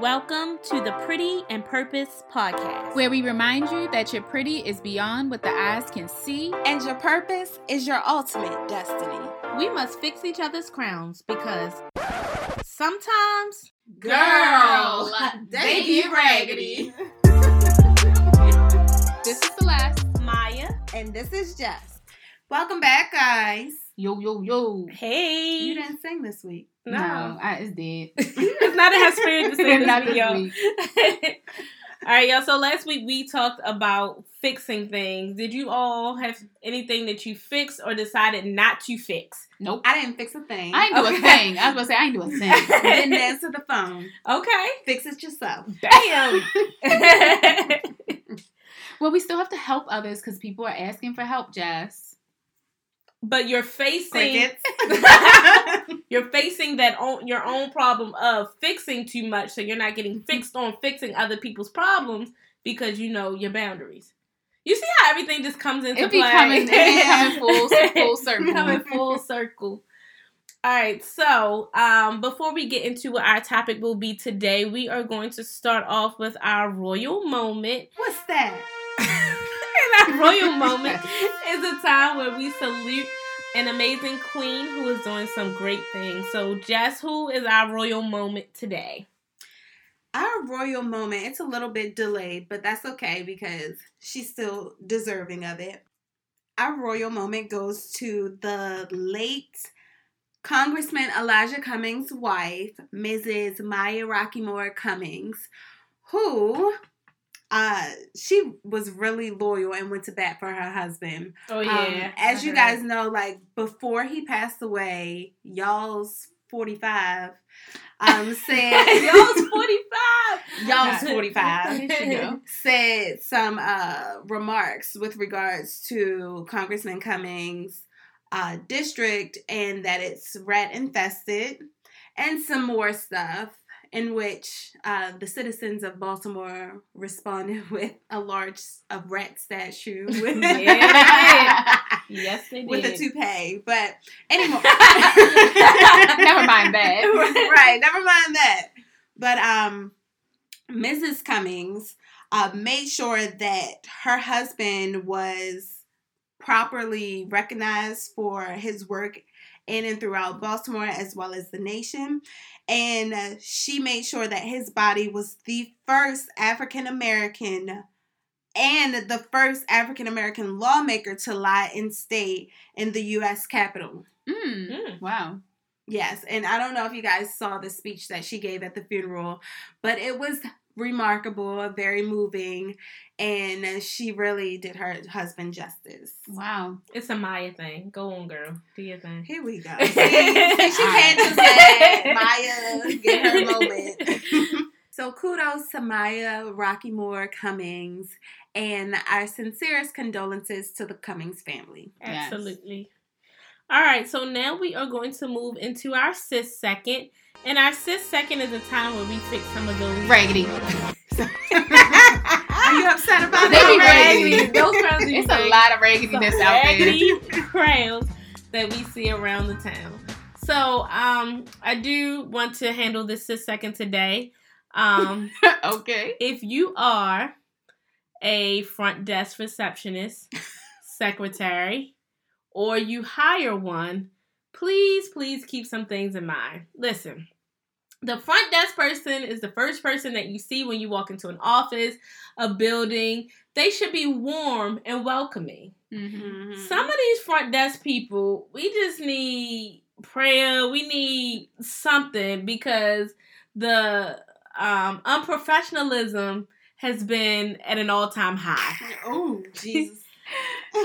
Welcome to the Pretty and Purpose podcast. where we remind you that your pretty is beyond what the eyes can see. And your purpose is your ultimate destiny. we must fix each other's crowns because sometimes Girl, they get raggedy. This is Celeste. Maya, And this is Jess. Welcome back, guys. Yo, yo, yo. hey, You didn't sing this week. No, I, it's dead. it's not in her spirit to say Not this this week, week. y'all. all right, y'all. So last week we talked about fixing things. Did you all have anything that you fixed or decided not to fix? Nope. I didn't fix a thing. I ain't do Okay. a thing. I was gonna say I ain't do a thing. didn't answer the phone. Okay. Fix it yourself. Damn. well, we still have to help others because people are asking for help, Jess. But you're facing you're facing that own, your own problem of fixing too much, so you're not getting fixed on fixing other people's problems because you know your boundaries. You see how everything just comes into It be play. coming, it full, full circle. Coming full circle. All right, so um, before we get into what our topic will be today, we are going to start off with our royal moment. What's that? our royal moment is a time where we salute an amazing queen who is doing some great things. So, Jess, who is our royal moment today? Our royal moment, it's a little bit delayed, but that's okay because she's still deserving of it. Our royal moment goes to the late Congressman Elijah Cummings' wife, Mrs. Maya Rockeymoore Cummings, who uh she was really loyal and went to bat for her husband. Oh Um, as you guys know, like before he passed away, y'all's 45 um said y'all's forty five. y'all's 45 There you go. said some uh remarks with regards to Congressman Cummings uh district and that it's rat infested and some more stuff in which uh, the citizens of Baltimore responded with a large a rat statue with, Yeah. Yes, they did. with a toupee. But anymore, Never mind that. right, never mind that. But um, Mrs. Cummings uh, made sure that her husband was properly recognized for his work in and throughout Baltimore as well as the nation. And uh, she made sure that his body was the first African American and the first African American lawmaker to lie in state in the U.S. Capitol. Mm. Mm. Wow. Yes, and I don't know if you guys saw the speech that she gave at the funeral, but it was remarkable, very moving, and she really did her husband justice. Wow. It's a Maya thing. Go on, girl. Do your thing. Here we go. See, see, she can't just let Maya get her moment. so kudos to Maya Rockeymoore Cummings, and our sincerest condolences to the Cummings family. Yes. Absolutely. All right, so now we are going to move into our sis second. And our sis second is a time where we fix some of those Raggedy. Are you upset about They be that? raggedy. Those crowns It's a lot of raggediness Some out there. raggedy crowns that we see around the town. So um, I do want to handle this sis second today. Um, okay. if you are a front desk receptionist, secretary, or you hire one, please, please keep some things in mind. Listen, the front desk person is the first person that you see when you walk into an office, a building. They should be warm and welcoming. Mm-hmm. Mhm. Some of these front desk people, we just need prayer. We need something because the um, unprofessionalism has been at an all time high. Oh, Jesus.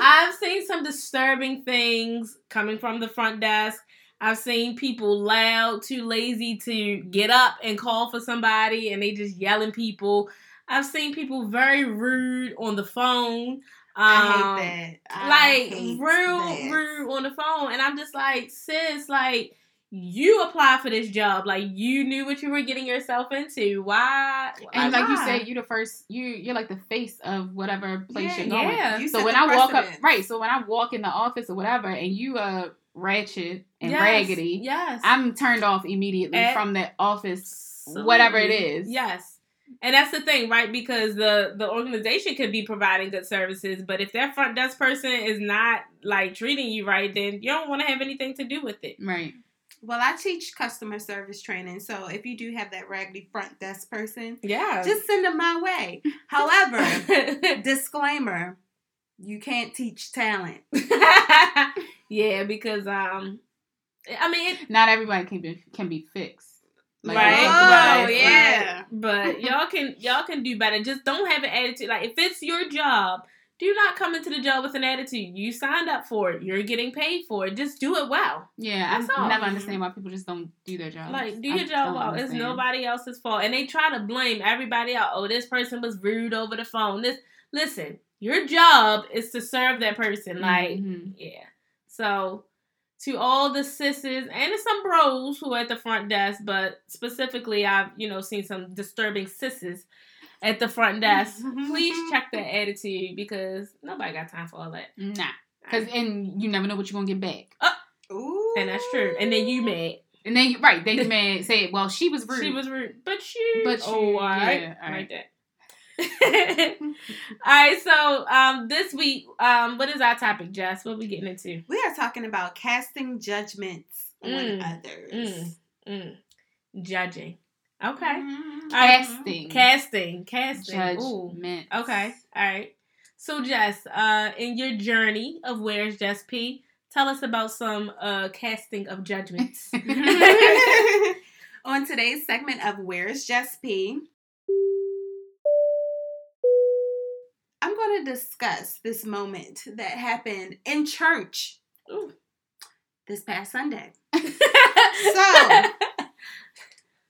I've seen some disturbing things coming from the front desk. I've seen people loud, too lazy to get up and call for somebody, and they just yelling people. I've seen people very rude on the phone. I Um, hate that. I like real rude on the phone and i'm just like sis like you applied for this job like you knew what you were getting yourself into why And like you why? said, you the first you you're like the face of whatever place Yeah, you're going. yeah. You So when I walk up right, so when I walk in the office or whatever and you uh ratchet and Yes, raggedy, yes I'm turned off immediately Eh. from that office whatever it is. Yes. And that's the thing, right? Because the the organization could be providing good services, but if that front desk person is not like treating you right, then you don't want to have anything to do with it. Right. Well, I teach customer service training, so if you do have that raggedy front desk person, Yeah. just send them my way. However, disclaimer: you can't teach talent. yeah, because um, I mean, it, Not everybody can be can be fixed. Like, Right, Oh, about it. yeah. but y'all can y'all can do better. Just don't have an attitude. Like if it's your job, do not come into the job with an attitude. You signed up for it. You're getting paid for it. Just do it well. Yeah, That's I all. never understand why people just don't do their job. Like do your job well. It's nobody else's fault. And they try to blame everybody else. Oh, this person was rude over the phone. This listen, your job is to serve that person. Like Mhm. Yeah. So to all the sisters and some bros who are at the front desk, but specifically I've, you know, seen some disturbing sisters at the front desk. Please check their attitude because nobody got time for all that. nah, because and you never know what you're gonna get back. Ooh. And that's true. And then you mad. And then you right, then you may say, well, she was rude. She was rude. But she But Oh she- alright. yeah, all Like right. that. all right, so um this week, um, what is our topic, Jess? What we getting into? We are talking about casting judgments on Mm, others. Mm, judging. Okay. Mhm. All right. Casting. Casting. Casting. Ooh. Judgment. Okay. All right. So Jess, uh, in your journey of Where's Jess P, tell us about some uh casting of judgments. on today's segment of Where's Jess P, I'm going to discuss this moment that happened in church Ooh. this past Sunday. So,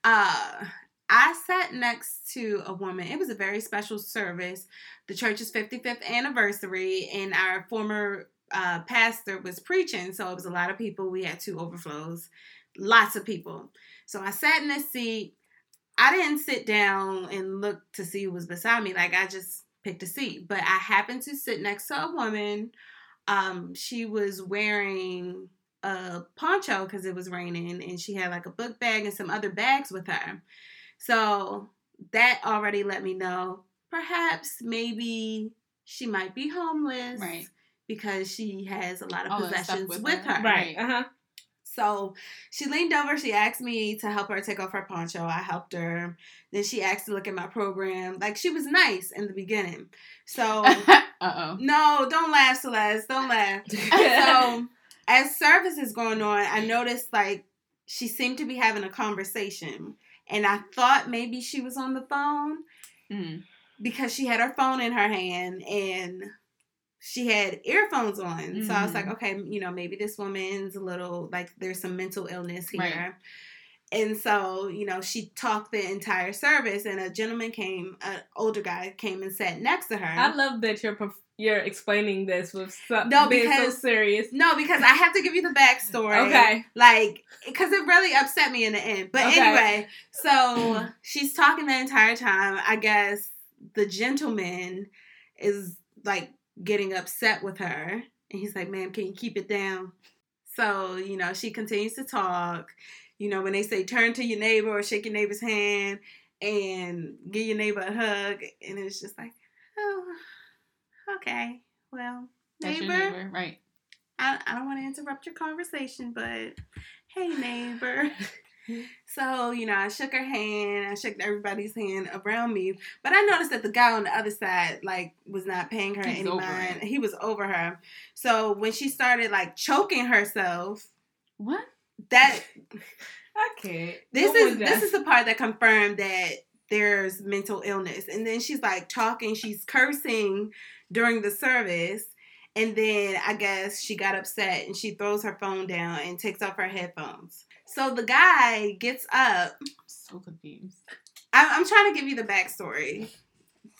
uh, I sat next to a woman. It was a very special service. The church's 55th anniversary, and our former uh, pastor was preaching. So it was a lot of people. We had two overflows, lots of people. So I sat in this seat. I didn't sit down and look to see who was beside me. Like I just picked a seat. But I happened to sit next to a woman. Um, she was wearing a poncho because it was raining, and she had like a book bag and some other bags with her. So that already let me know perhaps maybe she might be homeless, Right. Because she has a lot of All possessions with with, her. her. right. Uh huh. So she leaned over, she asked me to help her take off her poncho. I helped her. Then she asked to look at my program. Like she was nice in the beginning. So uh oh. no, don't laugh, Celeste. Don't laugh. So as service is going on, I noticed like she seemed to be having a conversation. And I thought maybe she was on the phone Mm. because she had her phone in her hand and she had earphones on. So I was like, okay, you know, maybe this woman's a little like there's some mental illness here. Right. And so, you know, she talked the entire service and a gentleman came, an older guy came and sat next to her. I love that you're prof- you're explaining this with so- No, being because- so serious. no, because I have to give you the backstory. Okay. Like, because it really upset me in the end. But Okay. anyway, so she's talking the entire time. I guess the gentleman is like getting upset with her. And he's like, ma'am, can you keep it down? So, you know, she continues to talk. You know, when they say turn to your neighbor or shake your neighbor's hand and give your neighbor a hug. And it's just like, oh, okay. Well, neighbor, neighbor, right? I, I don't want to interrupt your conversation, but hey, neighbor. so, you know, I shook her hand, I shook everybody's hand around me, but I noticed that the guy on the other side, like, was not paying her He was any mind. it. He was over her. So when she started, like, choking herself, What? that I can't. this What is this is the part that confirmed that there's mental illness. And then she's like talking she's cursing during the service. And then i guess she got upset and she throws her phone down and takes off her headphones. So the guy gets up. I'm so confused. i'm, I'm trying to give you the backstory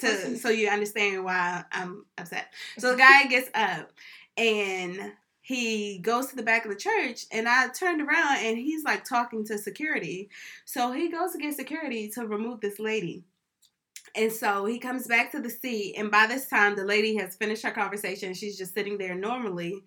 to so you understand why i'm upset. So the guy gets up and he goes to the back of the church and I turned around and he's like talking to security. So he goes to get security to remove this lady. And so he comes back to the seat and by this time the lady has finished her conversation. She's just sitting there normally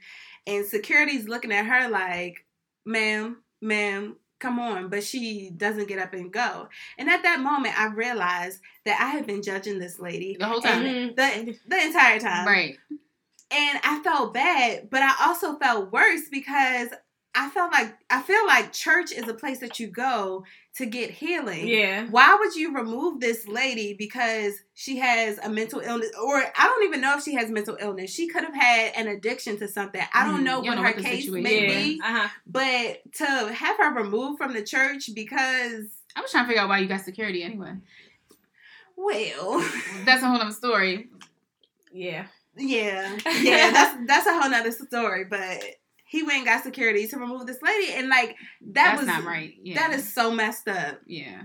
and security's looking at her like, "Ma'am, ma'am, come on, but she doesn't get up and go. And at that moment, I realized that I had been judging this lady The whole time. The the entire time. Right. And I felt bad, but I also felt worse because I felt like I feel like church is a place that you go to get healing. Yeah. Why would you remove this lady because she has a mental illness or I don't even know if she has mental illness. She could have had an addiction to something. I don't Mhm. know You what don't know her what the case may Yeah. be, Uh-huh. but to have her removed from the church because I was trying to figure out why you got security anyway. well, That's a whole other story. Yeah. Yeah. Yeah, that's that's a whole nother story, but he went and got security to remove this lady and like that That's was not right. Yeah. That is so messed up. Yeah.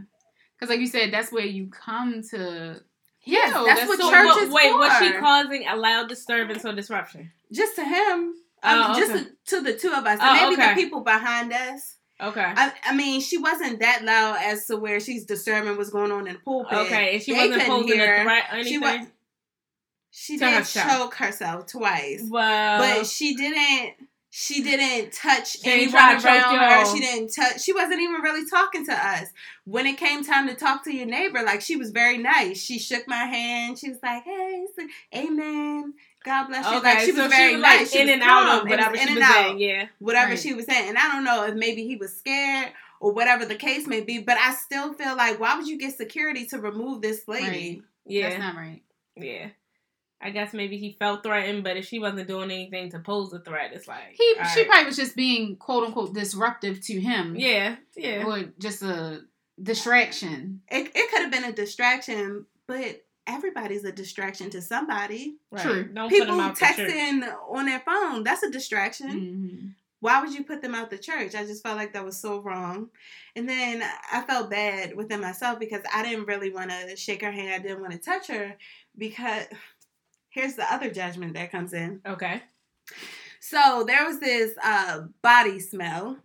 Because, like you said, that's where you come to. Yes, heal. that's what So church what, is wait, for. was she causing a loud disturbance or disruption? Just to him. Oh, um, just to, to the two of us. And Oh, maybe okay. the people behind us. Okay. I, I mean, she wasn't that loud as to where she's disturbing what's going on in the pulpit. Okay, and she They wasn't couldn't posing hear. a threat or She anything. was. She To did herself. choke herself twice, well, but she didn't. She didn't touch She didn't anyone try to choke around her. y'all. She didn't touch. She wasn't even really talking to us. When it came time to talk to your neighbor, like she was very nice. She shook my hand. She was like, "Hey, so- Amen. God bless you." okay, like she was so very she was nice. like She in was and out of It whatever in she was out in. Yeah. whatever Right. she was saying. And I don't know if maybe he was scared or whatever the case may be, but I still feel like why would you get security to remove this lady? Yeah. That's not right. yeah. I guess maybe he felt threatened, but if she wasn't doing anything to pose a threat, it's like He, she right. probably was just being quote unquote disruptive to him. Yeah. Yeah. Or just a distraction. It, it could have been a distraction, but everybody's a distraction to somebody. Right. True. Don't put People him out the texting on their phone, that's a distraction. hmm Why would you put them out the church? I just felt like that was so wrong. And then I felt bad within myself because I didn't really want to shake her hand. I didn't want to touch her because here's the other judgment that comes in. Okay. So there was this uh, body smell,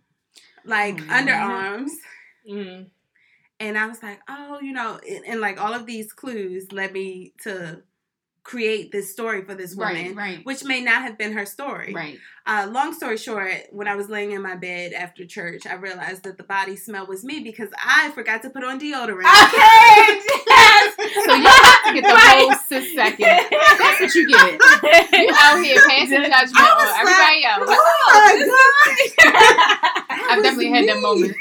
like Mhm. underarms. Mm. And I was like, oh, you know, and, and like all of these clues led me to create this story for this woman, Right, right. which may not have been her story. Right. Uh, long story short, when I was laying in my bed after church, I realized that the body smell was me because I forgot to put on deodorant. Okay. yes. So you have to get the whole six seconds. That's what you get. You out here passing judgment on was everybody else. oh my God. I've definitely had that moment.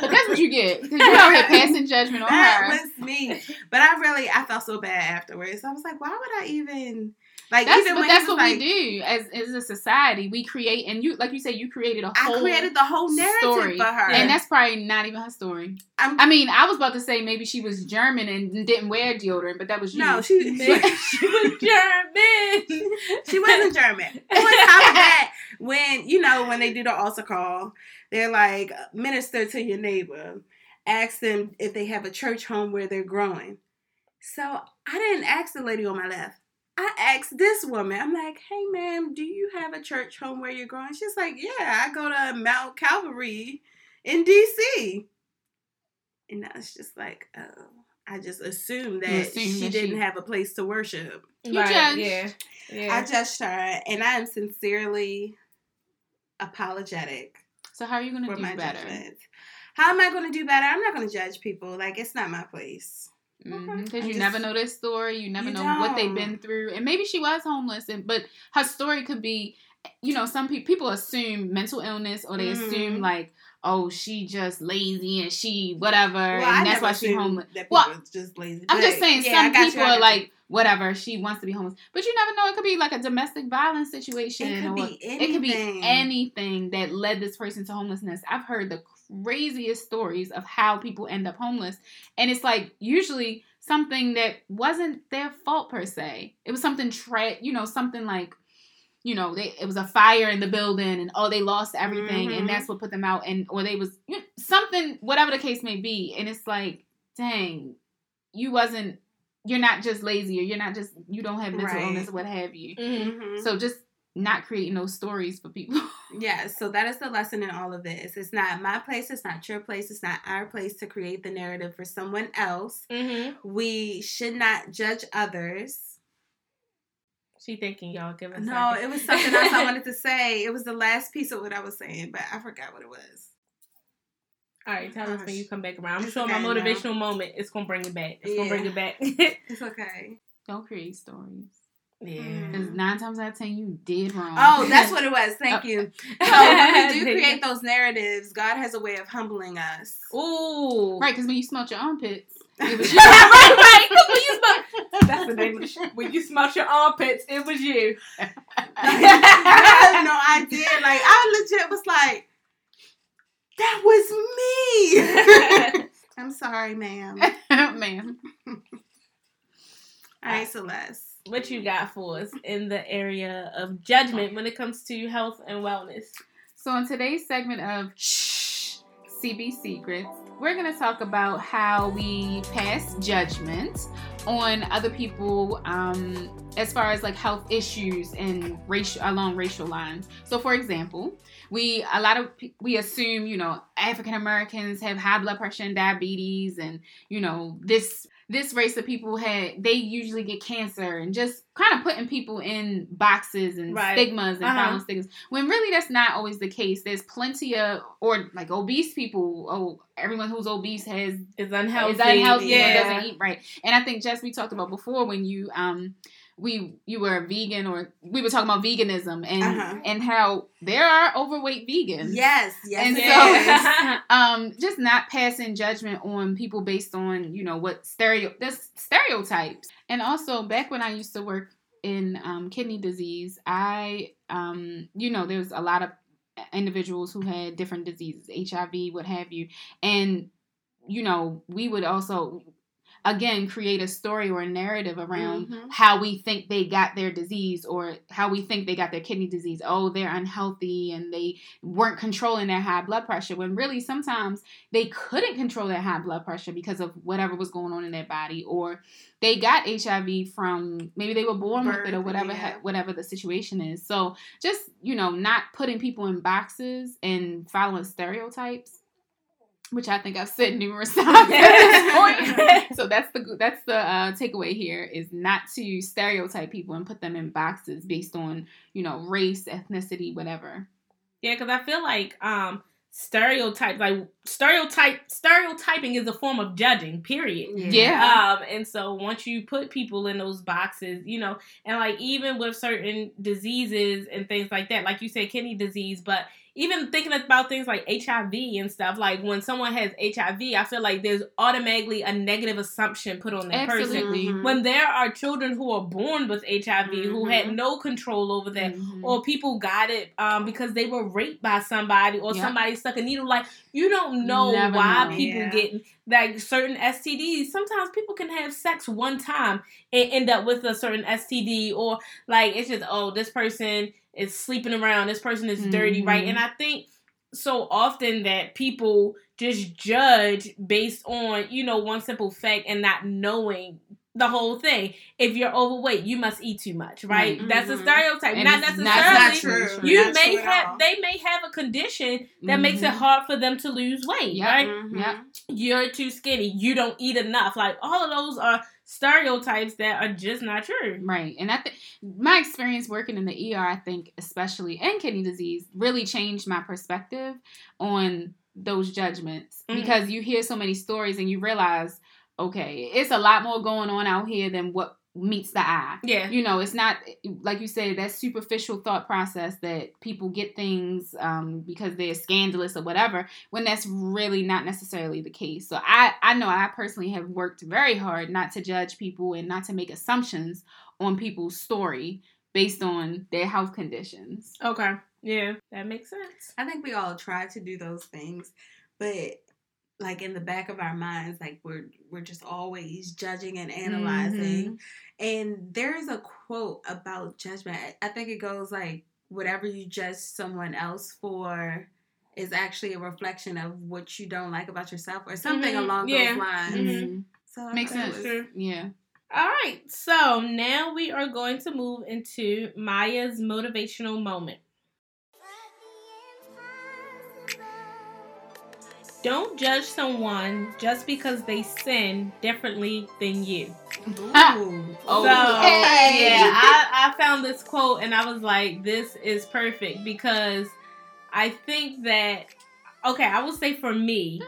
But that's what you get. Because you're out here passing judgment on That her. Was me. But I really, I felt so bad afterwards. I was like, why would I even, like, That's, even but that's what like, we do as, as a society. We create, and you, like you said, you created a whole created the whole narrative story. for her. And that's probably not even her story. I'm, I mean, I was about to say maybe she was German and didn't wear deodorant, but that was you. no, she, she was German. She wasn't German. Top of that, when you know when they do the altar call, they're like minister to your neighbor, ask them if they have a church home where they're growing. So I didn't ask the lady on my left. I asked this woman. I'm like, "Hey, ma'am, do you have a church home where you're growing?" She's like, "Yeah, I go to Mount Calvary in D.C." And I was just like, "Oh." I just assumed that You she that didn't she- have a place to worship. You Right, judged. Yeah. Yeah. I judged her, and I am sincerely apologetic So how are you gonna do my better? judgment. How am I going to do better? I'm not going to judge people. Like it's not my place. Because Mm-hmm. you just- never know their story, you never You know what they've been through, and maybe she was homeless, and but her story could be, you know, some people people assume mental illness or they assume Mhm. like, oh, she just lazy and she whatever, Well, I and that's never why she homeless. That Well, just lazy. I'm just saying yeah, some got you, people are like whatever she wants to be homeless, but you never know. It could be like a domestic violence situation, It could or be it could be anything. anything that led this person to homelessness. I've heard the craziest stories of how people end up homeless, and it's like usually something that wasn't their fault per se. It was something tra- you know, something like you know, they it was a fire in the building and oh they lost everything Mhm. and that's what put them out and or they was you know, something whatever the case may be and it's like dang you wasn't you're not just lazy or you're not just you don't have mental Right. illness or what have you Mhm. Mhm. so just not creating those stories for people Yeah, so that is the lesson in all of this. It's not my place, it's not your place, it's not our place to create the narrative for someone else. Mhm. We should not judge others. She thinking y'all give us. No, it was something else I wanted to say. It was the last piece of what I was saying, but I forgot what it was. All right, tell us when you come back around. I'm It's sure my okay now. motivational moment is gonna bring it back. It's gonna bring it back. It's okay. Don't create stories. Yeah. Because nine times out of ten, you did wrong. Oh, that's what it was. Thank Oh. you. So when we do create those narratives, God has a way of humbling us. Ooh. right. Because when you smelt your armpits, it was you. right, right. When you smell, that's the name of the show. When you smelt your armpits, it was you. I had no idea. Like I legit was like, that was me. I'm sorry, ma'am. All ma'am. right, Celeste. What you got for us in the area of judgment when it comes to health and wellness? So in today's segment of Shh CB Secrets, we're going to talk about how we pass judgment on other people um, as far as like health issues and racial along racial lines. So for example, we a lot of we assume you know African Americans have high blood pressure and diabetes, and you know this this race of people had they usually get cancer and just kind of putting people in boxes and Right. stigmas and Uh-huh. stigmas when really that's not always the case there's plenty of or like obese people oh everyone who's obese has It's unhealthy. is unhealthy Yeah. and doesn't eat right. And I think Jess, we talked about before when you um we you were a vegan or we were talking about veganism and Uh-huh. and how there are overweight vegans. Yes, yes, And yes. so um just not passing judgment on people based on, you know, what stereo this stereotypes. And also back when I used to work in um, kidney disease, I um you know, there's a lot of individuals who had different diseases, HIV, what have you. And you know, we would also again create a story or a narrative around Mhm. how we think they got their disease or how we think they got their kidney disease. Oh, they're unhealthy and they weren't controlling their high blood pressure when really sometimes they couldn't control their high blood pressure because of whatever was going on in their body or they got HIV from maybe they were born with it or whatever yeah. ha- whatever the situation is. So just, you know, not putting people in boxes and following stereotypes which I think I've said numerous times at this point. so that's the that's the uh, takeaway here is not to stereotype people and put them in boxes based on you know race, ethnicity, whatever. Yeah, because I feel like um stereotype like stereotype stereotyping is a form of judging, period. Yeah. Um, and so once you put people in those boxes, you know, and like even with certain diseases and things like that, like you said, kidney disease, but even thinking about things like HIV and stuff, like when someone has HIV, I feel like there's automatically a negative assumption put on that person. Absolutely. Mhm. When there are children who are born with HIV who had no control over that, Mhm. or people got it um, because they were raped by somebody or Yep. somebody stuck a needle. Like you don't know Never why know. people Yeah. get like certain STDs. Sometimes people can have sex one time and end up with a certain STD, or like it's just oh this person is sleeping around, this person is dirty, right? Mhm. And I think so often that people just judge based on you know one simple fact and not knowing the whole thing. If you're overweight, you must eat too much, right? Right. That's a Mhm. stereotype. And not necessarily. That's not true. You Not may true have they may have a condition that makes it Mhm. hard for them to lose weight, Yep. right? Mhm. Yep. You're too skinny. You don't eat enough. Like all of those are stereotypes that are just not true. Right. And I think my experience working in the ER, I think, especially in kidney disease, really changed my perspective on those judgments because you hear so many stories and you realize, okay, it's a lot more going on out here than what meets the eye. Yeah. You know, it's not like you said that superficial thought process that people get things um, because they're scandalous or whatever, when that's really not necessarily the case. So I, I know I personally have worked very hard not to judge people and not to make assumptions on people's story based on their health conditions. Okay. Yeah, that makes sense. I think we all try to do those things, but like in the back of our minds, like we're we're just always judging and analyzing. And there is a quote about judgment. I- I think it goes like, "Whatever you judge someone else for." Is actually a reflection of what you don't like about yourself, or something Mhm. along Yeah. those lines. Mhm. So I Makes sense. was- Sure. Yeah. All right. So now we are going to move into Maya's motivational moment. Don't judge someone just because they sin differently than you. Ooh. Oh, so okay. yeah, I, I found this quote and I was like, this is perfect because I think that okay, I will say for me,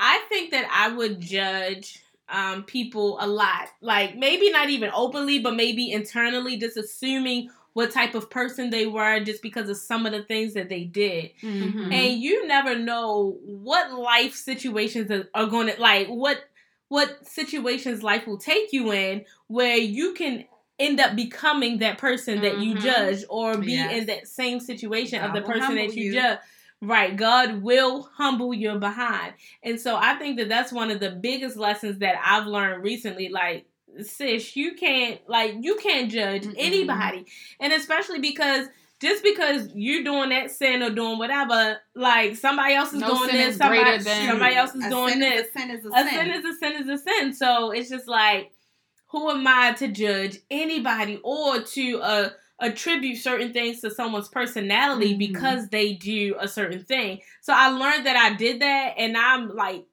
I think that I would judge um, people a lot. Like maybe not even openly, but maybe internally, just assuming what type of person they were just because of some of the things that they did. Mhm. And you never know what life situations are, going to like what what situations life will take you in where you can end up becoming that person that you Mhm. judge or be Yes. in that same situation of the person that you you. judge. Right, God will humble your behind. And so I think that that's one of the biggest lessons that I've learned recently like sis, you can't like you can't judge Mm-mm. anybody. And especially because just because you're doing that sin or doing whatever, like somebody else is No doing this, is somebody, somebody else is doing this. Is a sin is a, A sin. sin is a sin is a sin. So it's just like, who am I to judge anybody or to uh, attribute certain things to someone's personality Mhm. because they do a certain thing? So I learned that I did that, and I'm like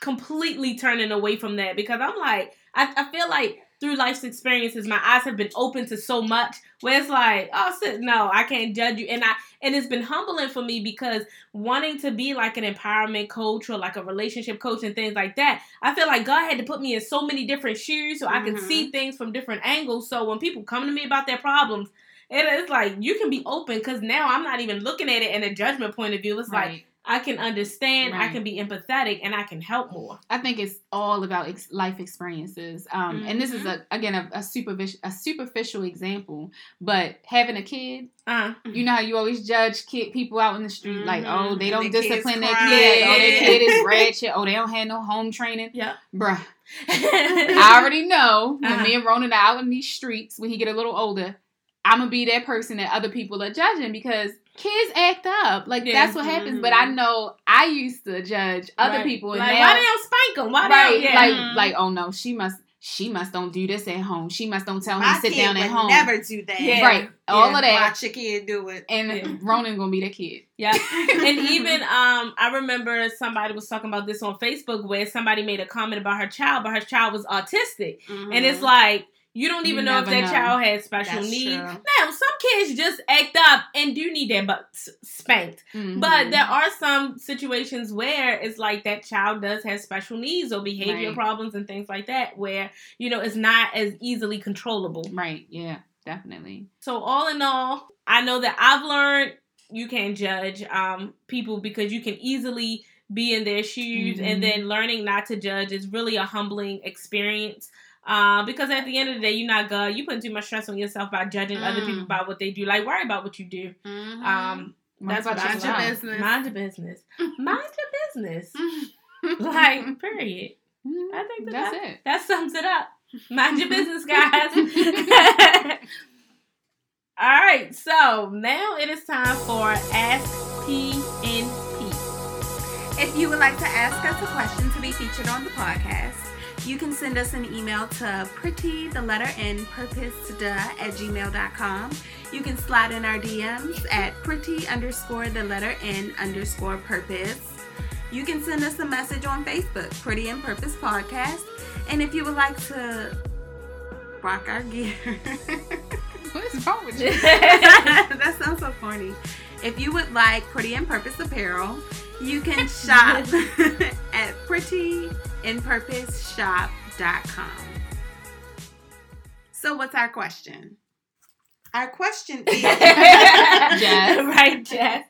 completely turning away from that because I'm like, I, I feel like through life's experiences, my eyes have been open to so much where it's like, oh, sis, no, I can't judge you, and I and it's been humbling for me because wanting to be like an empowerment coach or like a relationship coach and things like that, I feel like God had to put me in so many different shoes so I could Mhm. see things from different angles. So when people come to me about their problems, it is like you can be open because now I'm not even looking at it in a judgment point of view. It's like Right. I can understand, I can be empathetic, and I can help more. I think it's all about ex- life experiences. Um, and this is a again a, a superficial a superficial example, but having a kid, Uh, you know how you always judge kid people out in the street, like Mhm. oh they don't discipline their kid, oh their kid is ratchet, oh they don't have no home training, yeah. bruh. I already know when Uh-huh. me and Ronan are out in these streets when he get a little older, I'm gonna be that person that other people are judging because kids act up. Like Yeah. that's what happens. But I know I used to judge other Right. people, and Like, now, why they don't spank them? Why right? they don't? Like Yeah. like oh no, she must she must don't do this at home. She must don't tell My him sit down at home. never do that. Yeah. Right, all of that. Watch your kid do it. And Yeah. Ronan gonna be that kid. Yeah. and even um I remember somebody was talking about this on Facebook where somebody made a comment about her child, but her child was autistic. And it's Mhm. like you don't You even know if that know. child has special That's needs. true. Now, some kids just act up and do need their butts spanked. Mhm. But there are some situations where it's like that child does have special needs or behavior Right. problems and things like that where, you know, it's not as easily controllable. right, yeah, definitely. So all in all, I know that I've learned you can't judge um, people because you can easily be in their shoes, Mhm. and then learning not to judge is really a humbling experience. Uh, because at the end of the day, you're not God. You putting too much stress on yourself by judging other Mm. people about what they do. Like worry about what you do. Mhm. Um, that's what I Mind your business. Mind your business. Mind your business. like period. Mhm. I think that That's that, it. that sums it up. Mind your business, guys. All right, so now it is time for Ask PNP. If you would like to ask us a question to be featured on the podcast, you can send us an email to pretty, the letter N, purpose at gmail.com. You can slide in our DMs at pretty underscore the letter N underscore purpose. You can send us a message on Facebook, Pretty and Purpose Podcast. And if you would like to rock our gear, What is wrong with you? that sounds so corny. If you would like Pretty and Purpose apparel, you can shop at prettyandpurposeshop.com. So, what's our question? Our question is Jess. right, Jess.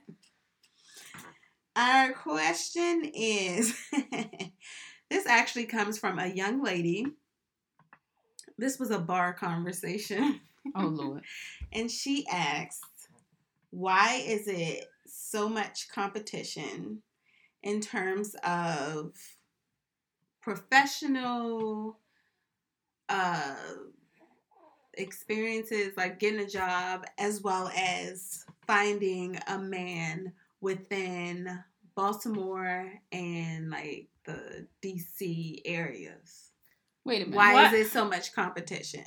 Our question is this actually comes from a young lady. This was a bar conversation. Oh Lord. And she asked, why is it so much competition in terms of professional uh, experiences, like getting a job, as well as finding a man within Baltimore and like the DC areas? Wait a minute. Why What? is it so much competition?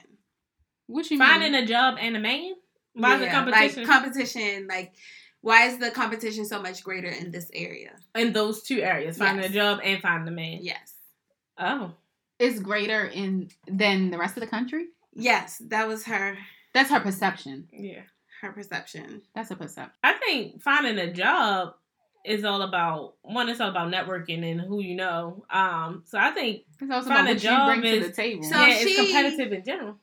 What you Finding mean? a job and a man? Why is the Yeah, competition Like competition, like why is the competition so much greater in this area? in those two areas? Finding Yes. a job and finding a man. Yes. Oh. is greater in than the rest of the country? Yes, that was her That's her perception. Yeah. her perception. That's a perception. I think finding a job is all about one. It's all about networking and who you know. Um, so I think It's also Find about a what you job bring to is- the table. So yeah, she- it's competitive in general.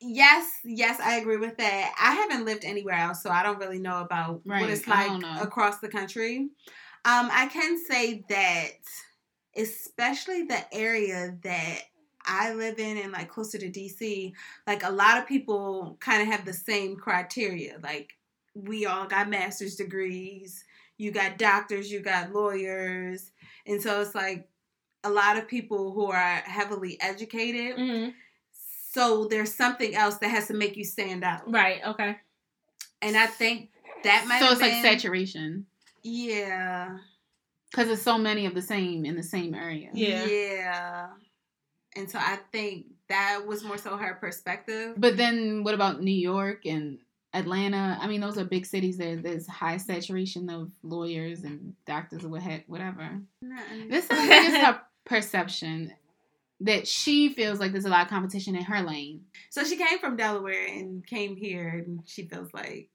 Yes, yes, I agree with that. I haven't lived anywhere else, so I don't really know about Right, what it's like across the country. Um, I can say that, especially the area that I live in and like closer to DC, like a lot of people kind of have the same criteria. Like we all got master's degrees, you got doctors, you got lawyers, and so it's like a lot of people who are heavily educated. Mm-hmm. So there's something else that has to make you stand out. Right. Okay. And I think that might so it's like saturation Yeah. Because there's so many of the same in the same area. Yeah. Yeah. And so I think that was more so her perspective. But then what about New York and Atlanta? I mean, those are big cities. There, there's high saturation of lawyers and doctors or what heck, whatever. This is like it's her perception that she feels like there's a lot of competition in her lane. So she came from Delaware and came here and she feels like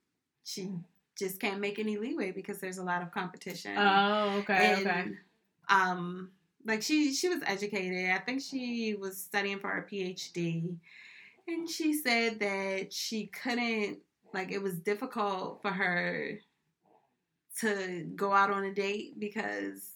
she just can't make any leeway because there's a lot of competition. Oh. Okay. And, okay. Um, like she she was educated. I think she was studying for her PhD, and she said that she couldn't like it was difficult for her to go out on a date because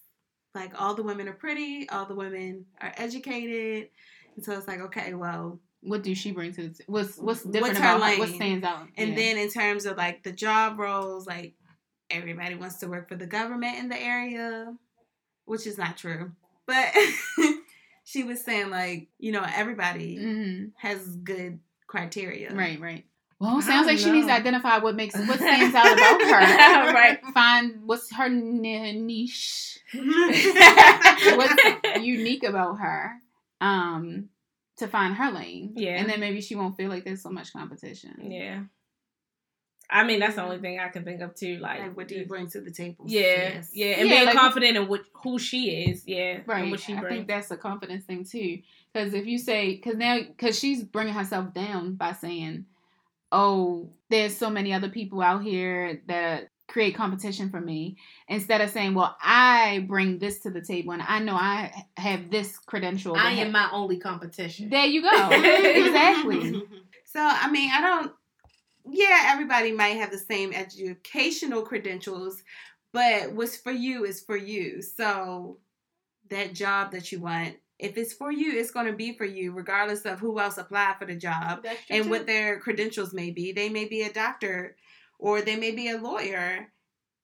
like all the women are pretty, all the women are educated, and so it's like okay, well, What do she bring to the? What's what's What's different her about her? What stands out? and Yeah. then in terms of like the job roles, like everybody wants to work for the government in the area, which is not true. But she was saying like, you know, everybody Mhm. has good criteria. Right, right. Well, I sounds like don't she needs to identify what makes what stands out about her. Right. Find what's her ni- niche. What's unique about her. Um, to find her lane. Yeah. And then maybe she won't feel like there's so much competition. Yeah. I mean, that's the only thing I can think of too. Like, like what do you bring to the table? Yeah, sis? yeah, and Yeah, being like- confident in what who she is. Yeah, Right. And what she brings. I think that's a confidence thing too. Because if you say, because now, because she's bringing herself down by saying, "Oh, there's so many other people out here that create competition for me," instead of saying, "Well, I bring this to the table, and I know I have this credential." I am ha-" my only competition. There you go. exactly. So I mean, I don't. Yeah, everybody might have the same educational credentials, but what's for you is for you. So that job that you want, if it's for you, it's going to be for you, regardless of who else applied for the job and too. what their credentials may be. They may be a doctor or they may be a lawyer,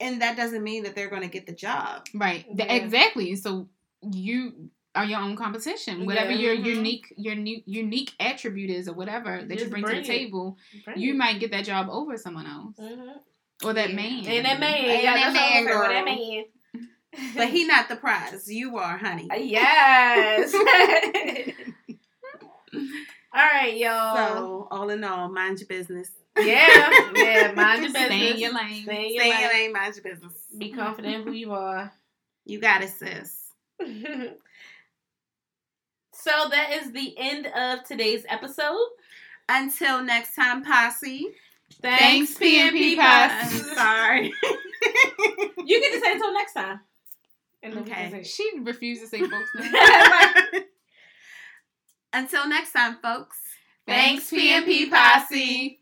and that doesn't mean that they're going to get the job. Right. Yeah. Exactly. So you are your own competition. Whatever Yeah. your Mhm. unique your new unique attribute is or whatever that you Just bring to the it. table, Bring you it. might get that job over someone else. Mhm. Or that Yeah. man. And that man, And yeah, that that's what I'm man, saying, that man. But he not the prize. You are, honey. Yes. all right, y'all. So all in all, mind your business. Yeah, yeah. Mind your Stay business. in your lane. Stay in your Stay in your lane. lane, mind your business. Be confident who you are. You got it, sis. so that is the end of today's episode. Until next time, posse. Thanks, PNP I'm Posse. sorry. You get to say until next time. And then we can Okay. She refused to say folks' name. Until next time, folks. Thanks, PNP Posse.